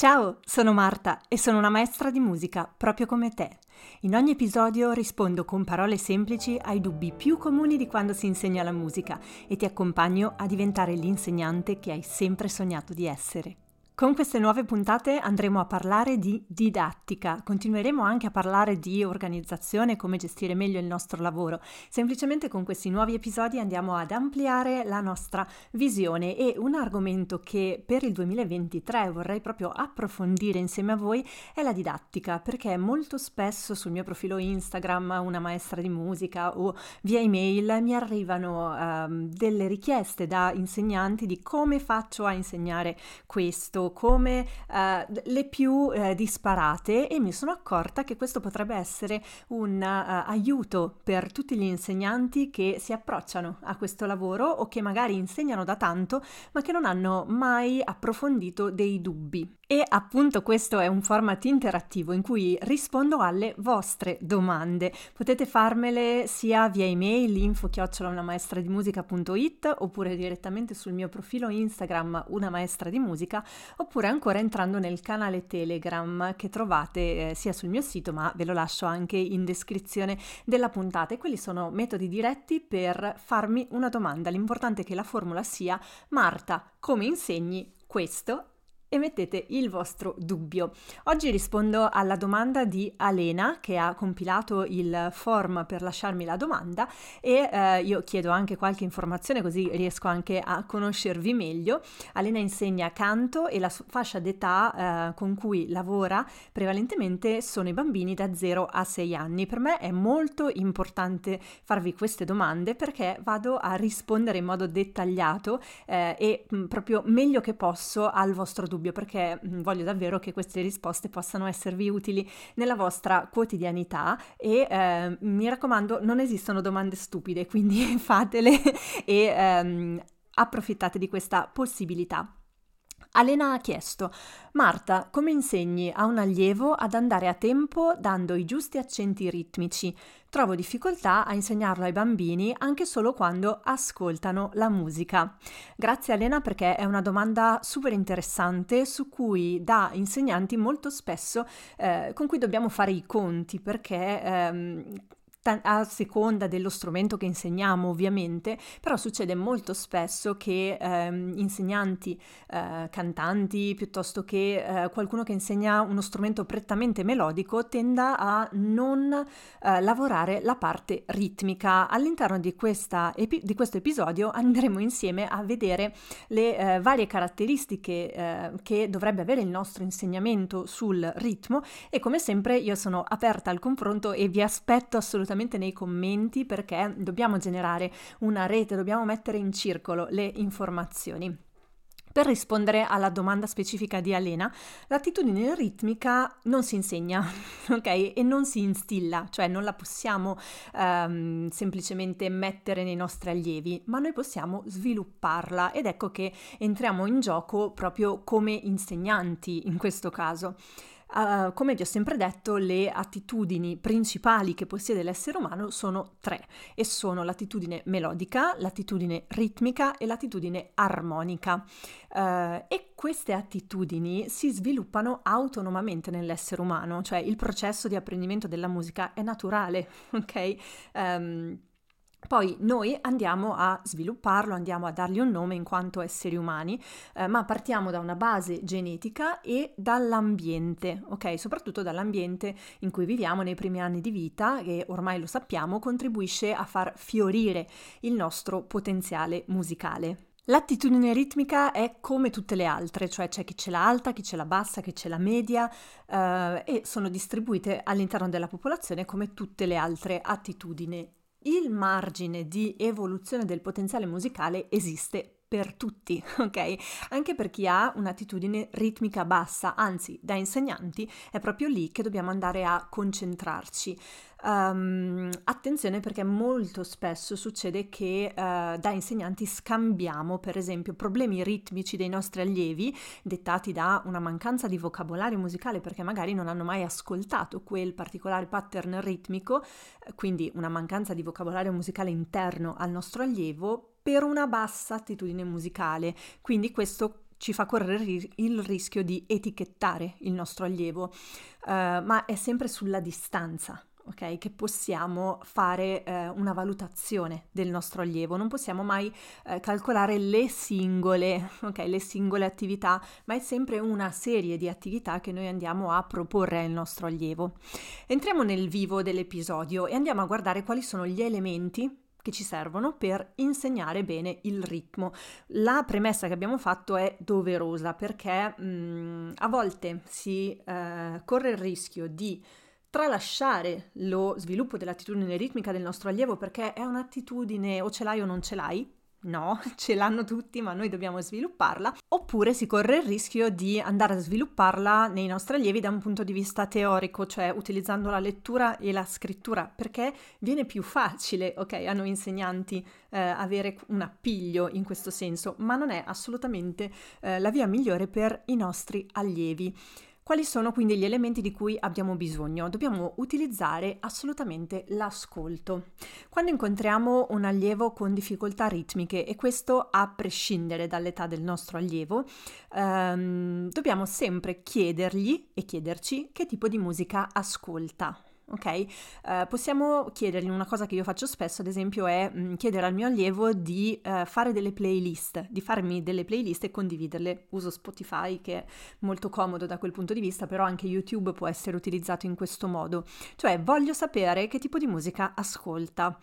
Ciao, sono Marta e sono una maestra di musica proprio come te. In ogni episodio rispondo con parole semplici ai dubbi più comuni di quando si insegna la musica e ti accompagno a diventare l'insegnante che hai sempre sognato di essere. Con queste nuove puntate andremo a parlare di didattica, continueremo anche a parlare di organizzazione, come gestire meglio il nostro lavoro. Semplicemente con questi nuovi episodi andiamo ad ampliare la nostra visione e un argomento che per il 2023 vorrei proprio approfondire insieme a voi è la didattica, perché molto spesso sul mio profilo Instagram, una maestra di musica o via email mi arrivano uh, delle richieste da insegnanti di come faccio a insegnare questo come uh, le più uh, disparate e mi sono accorta che questo potrebbe essere un uh, aiuto per tutti gli insegnanti che si approcciano a questo lavoro o che magari insegnano da tanto ma che non hanno mai approfondito dei dubbi. E appunto questo è un format interattivo in cui rispondo alle vostre domande. Potete farmele sia via email info maestra di musica.it oppure direttamente sul mio profilo Instagram una maestra di musica oppure ancora entrando nel canale Telegram che trovate eh, sia sul mio sito ma ve lo lascio anche in descrizione della puntata e quelli sono metodi diretti per farmi una domanda. L'importante è che la formula sia Marta, come insegni questo e mettete il vostro dubbio. Oggi rispondo alla domanda di Alena che ha compilato il form per lasciarmi la domanda e eh, io chiedo anche qualche informazione così riesco anche a conoscervi meglio. Alena insegna canto e la fascia d'età eh, con cui lavora prevalentemente sono i bambini da 0 a 6 anni. Per me è molto importante farvi queste domande perché vado a rispondere in modo dettagliato eh, e mh, proprio meglio che posso al vostro dubbio dubbio perché mm, voglio davvero che queste risposte possano esservi utili nella vostra quotidianità e eh, mi raccomando non esistono domande stupide, quindi fatele e ehm, approfittate di questa possibilità. Alena ha chiesto: Marta, come insegni a un allievo ad andare a tempo dando i giusti accenti ritmici? Trovo difficoltà a insegnarlo ai bambini anche solo quando ascoltano la musica. Grazie Alena perché è una domanda super interessante su cui da insegnanti molto spesso eh, con cui dobbiamo fare i conti perché ehm, a seconda dello strumento che insegniamo ovviamente, però succede molto spesso che ehm, insegnanti, eh, cantanti, piuttosto che eh, qualcuno che insegna uno strumento prettamente melodico, tenda a non eh, lavorare la parte ritmica. All'interno di, epi- di, questo episodio andremo insieme a vedere le eh, varie caratteristiche eh, che dovrebbe avere il nostro insegnamento sul ritmo e come sempre io sono aperta al confronto e vi aspetto assolutamente assolutamente nei commenti perché dobbiamo generare una rete, dobbiamo mettere in circolo le informazioni. Per rispondere alla domanda specifica di Alena, l'attitudine ritmica non si insegna, ok? E non si instilla, cioè non la possiamo um, semplicemente mettere nei nostri allievi, ma noi possiamo svilupparla ed ecco che entriamo in gioco proprio come insegnanti in questo caso. Uh, come vi ho sempre detto, le attitudini principali che possiede l'essere umano sono tre e sono l'attitudine melodica, l'attitudine ritmica e l'attitudine armonica. Uh, e queste attitudini si sviluppano autonomamente nell'essere umano, cioè il processo di apprendimento della musica è naturale, ok? Um, poi noi andiamo a svilupparlo, andiamo a dargli un nome in quanto esseri umani, eh, ma partiamo da una base genetica e dall'ambiente, ok? Soprattutto dall'ambiente in cui viviamo nei primi anni di vita, che ormai lo sappiamo, contribuisce a far fiorire il nostro potenziale musicale. L'attitudine ritmica è come tutte le altre, cioè c'è chi ce l'ha alta, chi ce l'ha bassa, chi ce l'ha media eh, e sono distribuite all'interno della popolazione come tutte le altre attitudini il margine di evoluzione del potenziale musicale esiste per tutti, ok? Anche per chi ha un'attitudine ritmica bassa, anzi, da insegnanti è proprio lì che dobbiamo andare a concentrarci. Um, attenzione perché molto spesso succede che uh, da insegnanti scambiamo per esempio problemi ritmici dei nostri allievi dettati da una mancanza di vocabolario musicale perché magari non hanno mai ascoltato quel particolare pattern ritmico, quindi una mancanza di vocabolario musicale interno al nostro allievo per una bassa attitudine musicale. Quindi questo ci fa correre il rischio di etichettare il nostro allievo, uh, ma è sempre sulla distanza ok? Che possiamo fare eh, una valutazione del nostro allievo. Non possiamo mai eh, calcolare le singole, ok? Le singole attività, ma è sempre una serie di attività che noi andiamo a proporre al nostro allievo. Entriamo nel vivo dell'episodio e andiamo a guardare quali sono gli elementi che ci servono per insegnare bene il ritmo. La premessa che abbiamo fatto è doverosa perché mh, mm, a volte si eh, corre il rischio di tralasciare lo sviluppo dell'attitudine ritmica del nostro allievo perché è un'attitudine o ce l'hai o non ce l'hai. No, ce l'hanno tutti, ma noi dobbiamo svilupparla. Oppure si corre il rischio di andare a svilupparla nei nostri allievi da un punto di vista teorico, cioè utilizzando la lettura e la scrittura, perché viene più facile, ok, a noi insegnanti eh, avere un appiglio in questo senso, ma non è assolutamente eh, la via migliore per i nostri allievi. Quali sono quindi gli elementi di cui abbiamo bisogno? Dobbiamo utilizzare assolutamente l'ascolto. Quando incontriamo un allievo con difficoltà ritmiche, e questo a prescindere dall'età del nostro allievo, ehm, dobbiamo sempre chiedergli e chiederci che tipo di musica ascolta ok? Uh, possiamo chiedergli una cosa che io faccio spesso, ad esempio, è mm, chiedere al mio allievo di uh, fare delle playlist, di farmi delle playlist e condividerle. Uso Spotify che è molto comodo da quel punto di vista, però anche YouTube può essere utilizzato in questo modo. Cioè, voglio sapere che tipo di musica ascolta.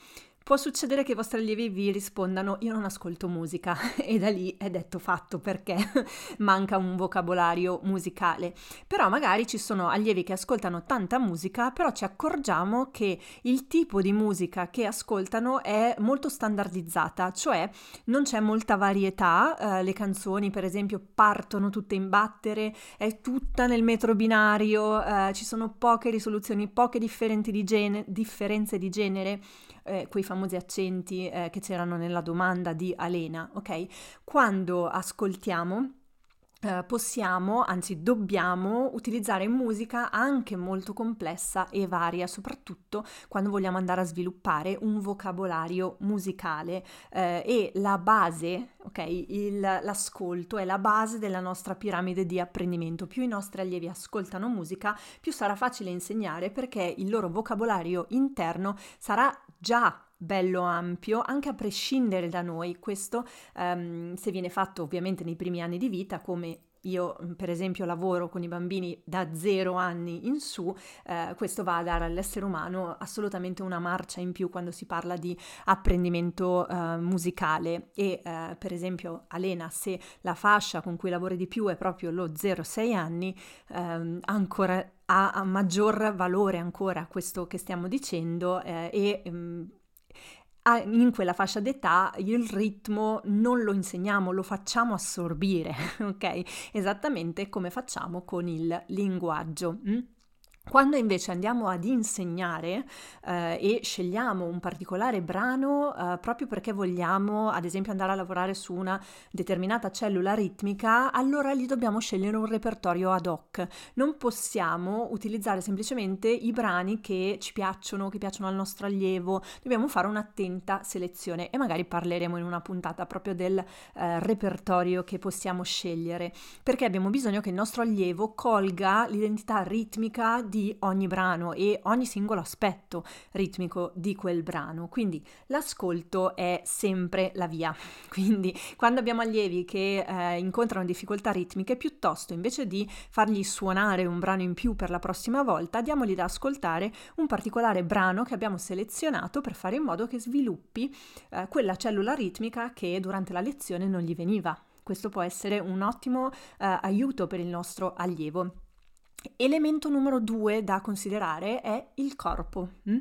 Può succedere che i vostri allievi vi rispondano io non ascolto musica e da lì è detto fatto perché manca un vocabolario musicale. Però magari ci sono allievi che ascoltano tanta musica, però ci accorgiamo che il tipo di musica che ascoltano è molto standardizzata, cioè non c'è molta varietà, eh, le canzoni per esempio partono tutte in battere, è tutta nel metro binario, eh, ci sono poche risoluzioni, poche di gene- differenze di genere eh, quei famosi accenti eh, che c'erano nella domanda di Alena, ok? Quando ascoltiamo Uh, possiamo, anzi dobbiamo, utilizzare musica anche molto complessa e varia, soprattutto quando vogliamo andare a sviluppare un vocabolario musicale uh, e la base, ok, il, l'ascolto è la base della nostra piramide di apprendimento. Più i nostri allievi ascoltano musica, più sarà facile insegnare perché il loro vocabolario interno sarà già bello ampio, anche a prescindere da noi. Questo um, se viene fatto ovviamente nei primi anni di vita, come io per esempio lavoro con i bambini da zero anni in su, eh, questo va a dare all'essere umano assolutamente una marcia in più quando si parla di apprendimento eh, musicale e eh, per esempio Alena se la fascia con cui lavori di più è proprio lo 0-6 anni, ehm, ancora ha, maggior valore ancora questo che stiamo dicendo eh, e ehm, in quella fascia d'età il ritmo non lo insegniamo, lo facciamo assorbire, ok? Esattamente come facciamo con il linguaggio. Mm? Quando invece andiamo ad insegnare eh, e scegliamo un particolare brano eh, proprio perché vogliamo, ad esempio, andare a lavorare su una determinata cellula ritmica, allora lì dobbiamo scegliere un repertorio ad hoc. Non possiamo utilizzare semplicemente i brani che ci piacciono, che piacciono al nostro allievo, dobbiamo fare un'attenta selezione e magari parleremo in una puntata proprio del eh, repertorio che possiamo scegliere, perché abbiamo bisogno che il nostro allievo colga l'identità ritmica ogni brano e ogni singolo aspetto ritmico di quel brano. Quindi l'ascolto è sempre la via. Quindi quando abbiamo allievi che eh, incontrano difficoltà ritmiche, piuttosto invece di fargli suonare un brano in più per la prossima volta, diamogli da ascoltare un particolare brano che abbiamo selezionato per fare in modo che sviluppi eh, quella cellula ritmica che durante la lezione non gli veniva. Questo può essere un ottimo eh, aiuto per il nostro allievo. Elemento numero due da considerare è il corpo. Mm?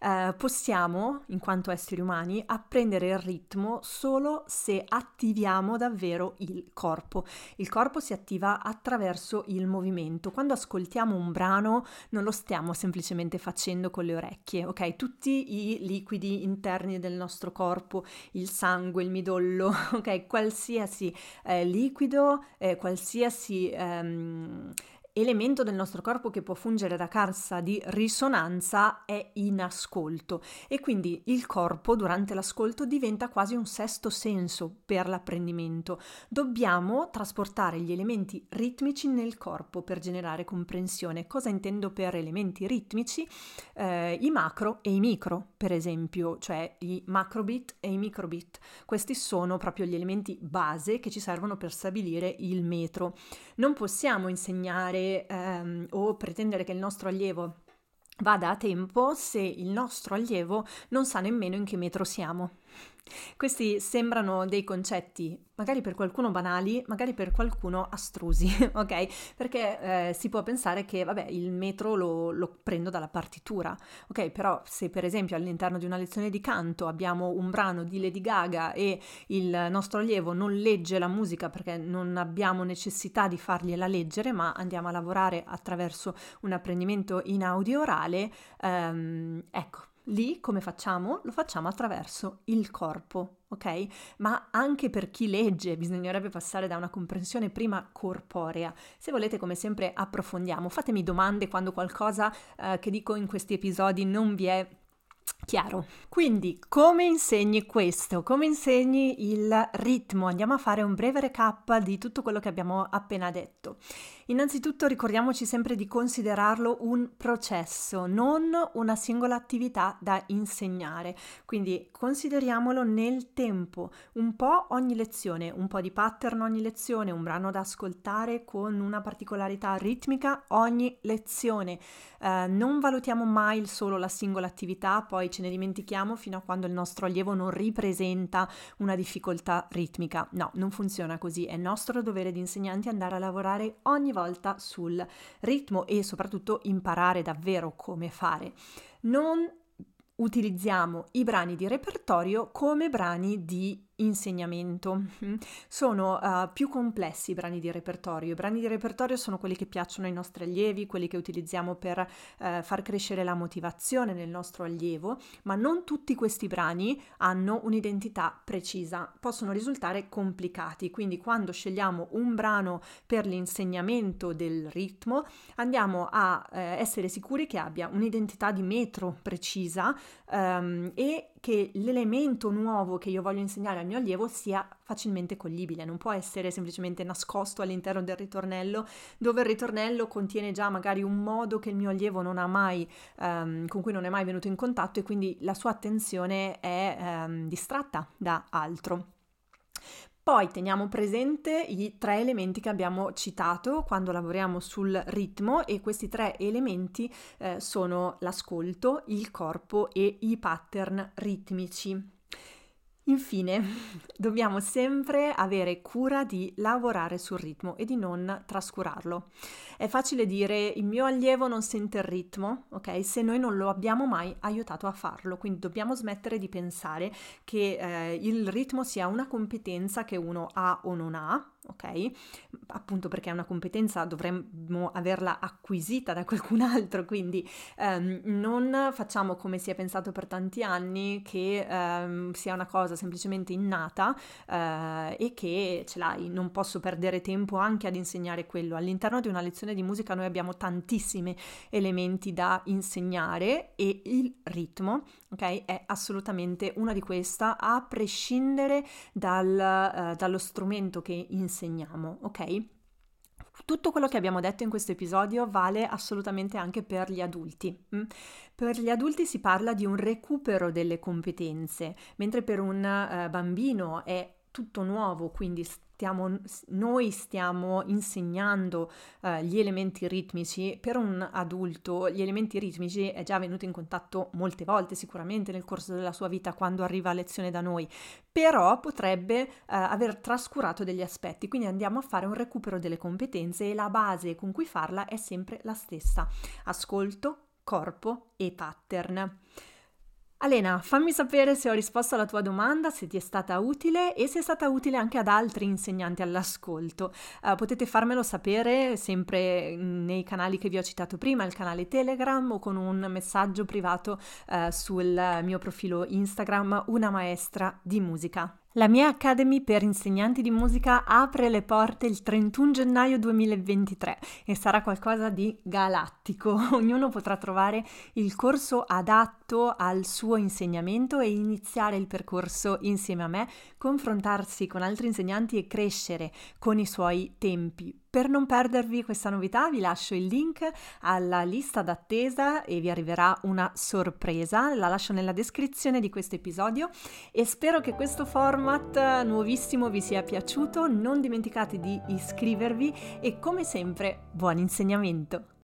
Eh, possiamo, in quanto esseri umani, apprendere il ritmo solo se attiviamo davvero il corpo. Il corpo si attiva attraverso il movimento. Quando ascoltiamo un brano non lo stiamo semplicemente facendo con le orecchie, ok? Tutti i liquidi interni del nostro corpo, il sangue, il midollo, ok? Qualsiasi eh, liquido, eh, qualsiasi... Ehm, elemento del nostro corpo che può fungere da cassa di risonanza è in ascolto e quindi il corpo durante l'ascolto diventa quasi un sesto senso per l'apprendimento. Dobbiamo trasportare gli elementi ritmici nel corpo per generare comprensione. Cosa intendo per elementi ritmici? Eh, I macro e i micro, per esempio, cioè i macrobit e i microbit. Questi sono proprio gli elementi base che ci servono per stabilire il metro. Non possiamo insegnare ehm, o pretendere che il nostro allievo vada a tempo se il nostro allievo non sa nemmeno in che metro siamo. Questi sembrano dei concetti, magari per qualcuno banali, magari per qualcuno astrusi, ok? Perché eh, si può pensare che, vabbè, il metro lo, lo, prendo dalla partitura, ok? Però se per esempio all'interno di una lezione di canto abbiamo un brano di Lady Gaga e il nostro allievo non legge la musica perché non abbiamo necessità di fargliela leggere, ma andiamo a lavorare attraverso un apprendimento in audio orale, ehm, ecco, Lì come facciamo? Lo facciamo attraverso il corpo, ok? Ma anche per chi legge bisognerebbe passare da una comprensione prima corporea. Se volete, come sempre, approfondiamo. Fatemi domande quando qualcosa eh, che dico in questi episodi non vi è Chiaro. Quindi come insegni questo? Come insegni il ritmo? Andiamo a fare un breve recap di tutto quello che abbiamo appena detto. Innanzitutto ricordiamoci sempre di considerarlo un processo, non una singola attività da insegnare. Quindi consideriamolo nel tempo, un po' ogni lezione, un po' di pattern ogni lezione, un brano da ascoltare con una particolarità ritmica ogni lezione. Eh, non valutiamo mai solo la singola attività, poi ce ne dimentichiamo fino a quando il nostro allievo non ripresenta una difficoltà ritmica. No, non funziona così, è nostro dovere di insegnanti andare a lavorare ogni volta volta sul ritmo e soprattutto imparare davvero come fare. Non utilizziamo i brani di repertorio come brani di insegnamento. Sono uh, più complessi i brani di repertorio. I brani di repertorio sono quelli che piacciono ai nostri allievi, quelli che utilizziamo per uh, far crescere la motivazione nel nostro allievo, ma non tutti questi brani hanno un'identità precisa, possono risultare complicati. Quindi quando scegliamo un brano per l'insegnamento del ritmo, andiamo a uh, essere sicuri che abbia un'identità di metro precisa um, e che l'elemento nuovo che io voglio insegnare al mio allievo sia facilmente coglibile, non può essere semplicemente nascosto all'interno del ritornello, dove il ritornello contiene già magari un modo che il mio allievo non ha mai, um, con cui non è mai venuto in contatto e quindi la sua attenzione è um, distratta da altro. Poi teniamo presente i tre elementi che abbiamo citato quando lavoriamo sul ritmo e questi tre elementi eh, sono l'ascolto, il corpo e i pattern ritmici. Infine, dobbiamo sempre avere cura di lavorare sul ritmo e di non trascurarlo. È facile dire il mio allievo non sente il ritmo, ok? Se noi non lo abbiamo mai aiutato a farlo, quindi dobbiamo smettere di pensare che eh, il ritmo sia una competenza che uno ha o non ha, ok? Appunto perché è una competenza dovremmo averla acquisita da qualcun altro, quindi um, non facciamo come si è pensato per tanti anni che um, sia una cosa semplicemente innata uh, e che ce l'hai, non posso perdere tempo anche ad insegnare quello. All'interno di una lezione di musica noi abbiamo tantissimi elementi da insegnare e il ritmo, ok? È assolutamente una di queste a prescindere dal, uh, dallo strumento che insegniamo insegniamo, ok? Tutto quello che abbiamo detto in questo episodio vale assolutamente anche per gli adulti. Mm? Per gli adulti si parla di un recupero delle competenze, mentre per un uh, bambino è tutto nuovo, quindi stiamo, noi stiamo insegnando uh, gli elementi ritmici, per un adulto gli elementi ritmici è già venuto in contatto molte volte sicuramente nel corso della sua vita quando arriva a lezione da noi, però potrebbe uh, aver trascurato degli aspetti, quindi andiamo a fare un recupero delle competenze e la base con cui farla è sempre la stessa, ascolto, corpo e pattern. Alena, fammi sapere se ho risposto alla tua domanda, se ti è stata utile e se è stata utile anche ad altri insegnanti all'ascolto. Uh, potete farmelo sapere sempre nei canali che vi ho citato prima, il canale Telegram o con un messaggio privato uh, sul mio profilo Instagram, una maestra di musica. La mia Academy per insegnanti di musica apre le porte il 31 gennaio 2023 e sarà qualcosa di galattico. Ognuno potrà trovare il corso adatto al suo insegnamento e iniziare il percorso insieme a me, confrontarsi con altri insegnanti e crescere con i suoi tempi. Per non perdervi questa novità vi lascio il link alla lista d'attesa e vi arriverà una sorpresa, la lascio nella descrizione di questo episodio e spero che questo format nuovissimo vi sia piaciuto, non dimenticate di iscrivervi e come sempre buon insegnamento!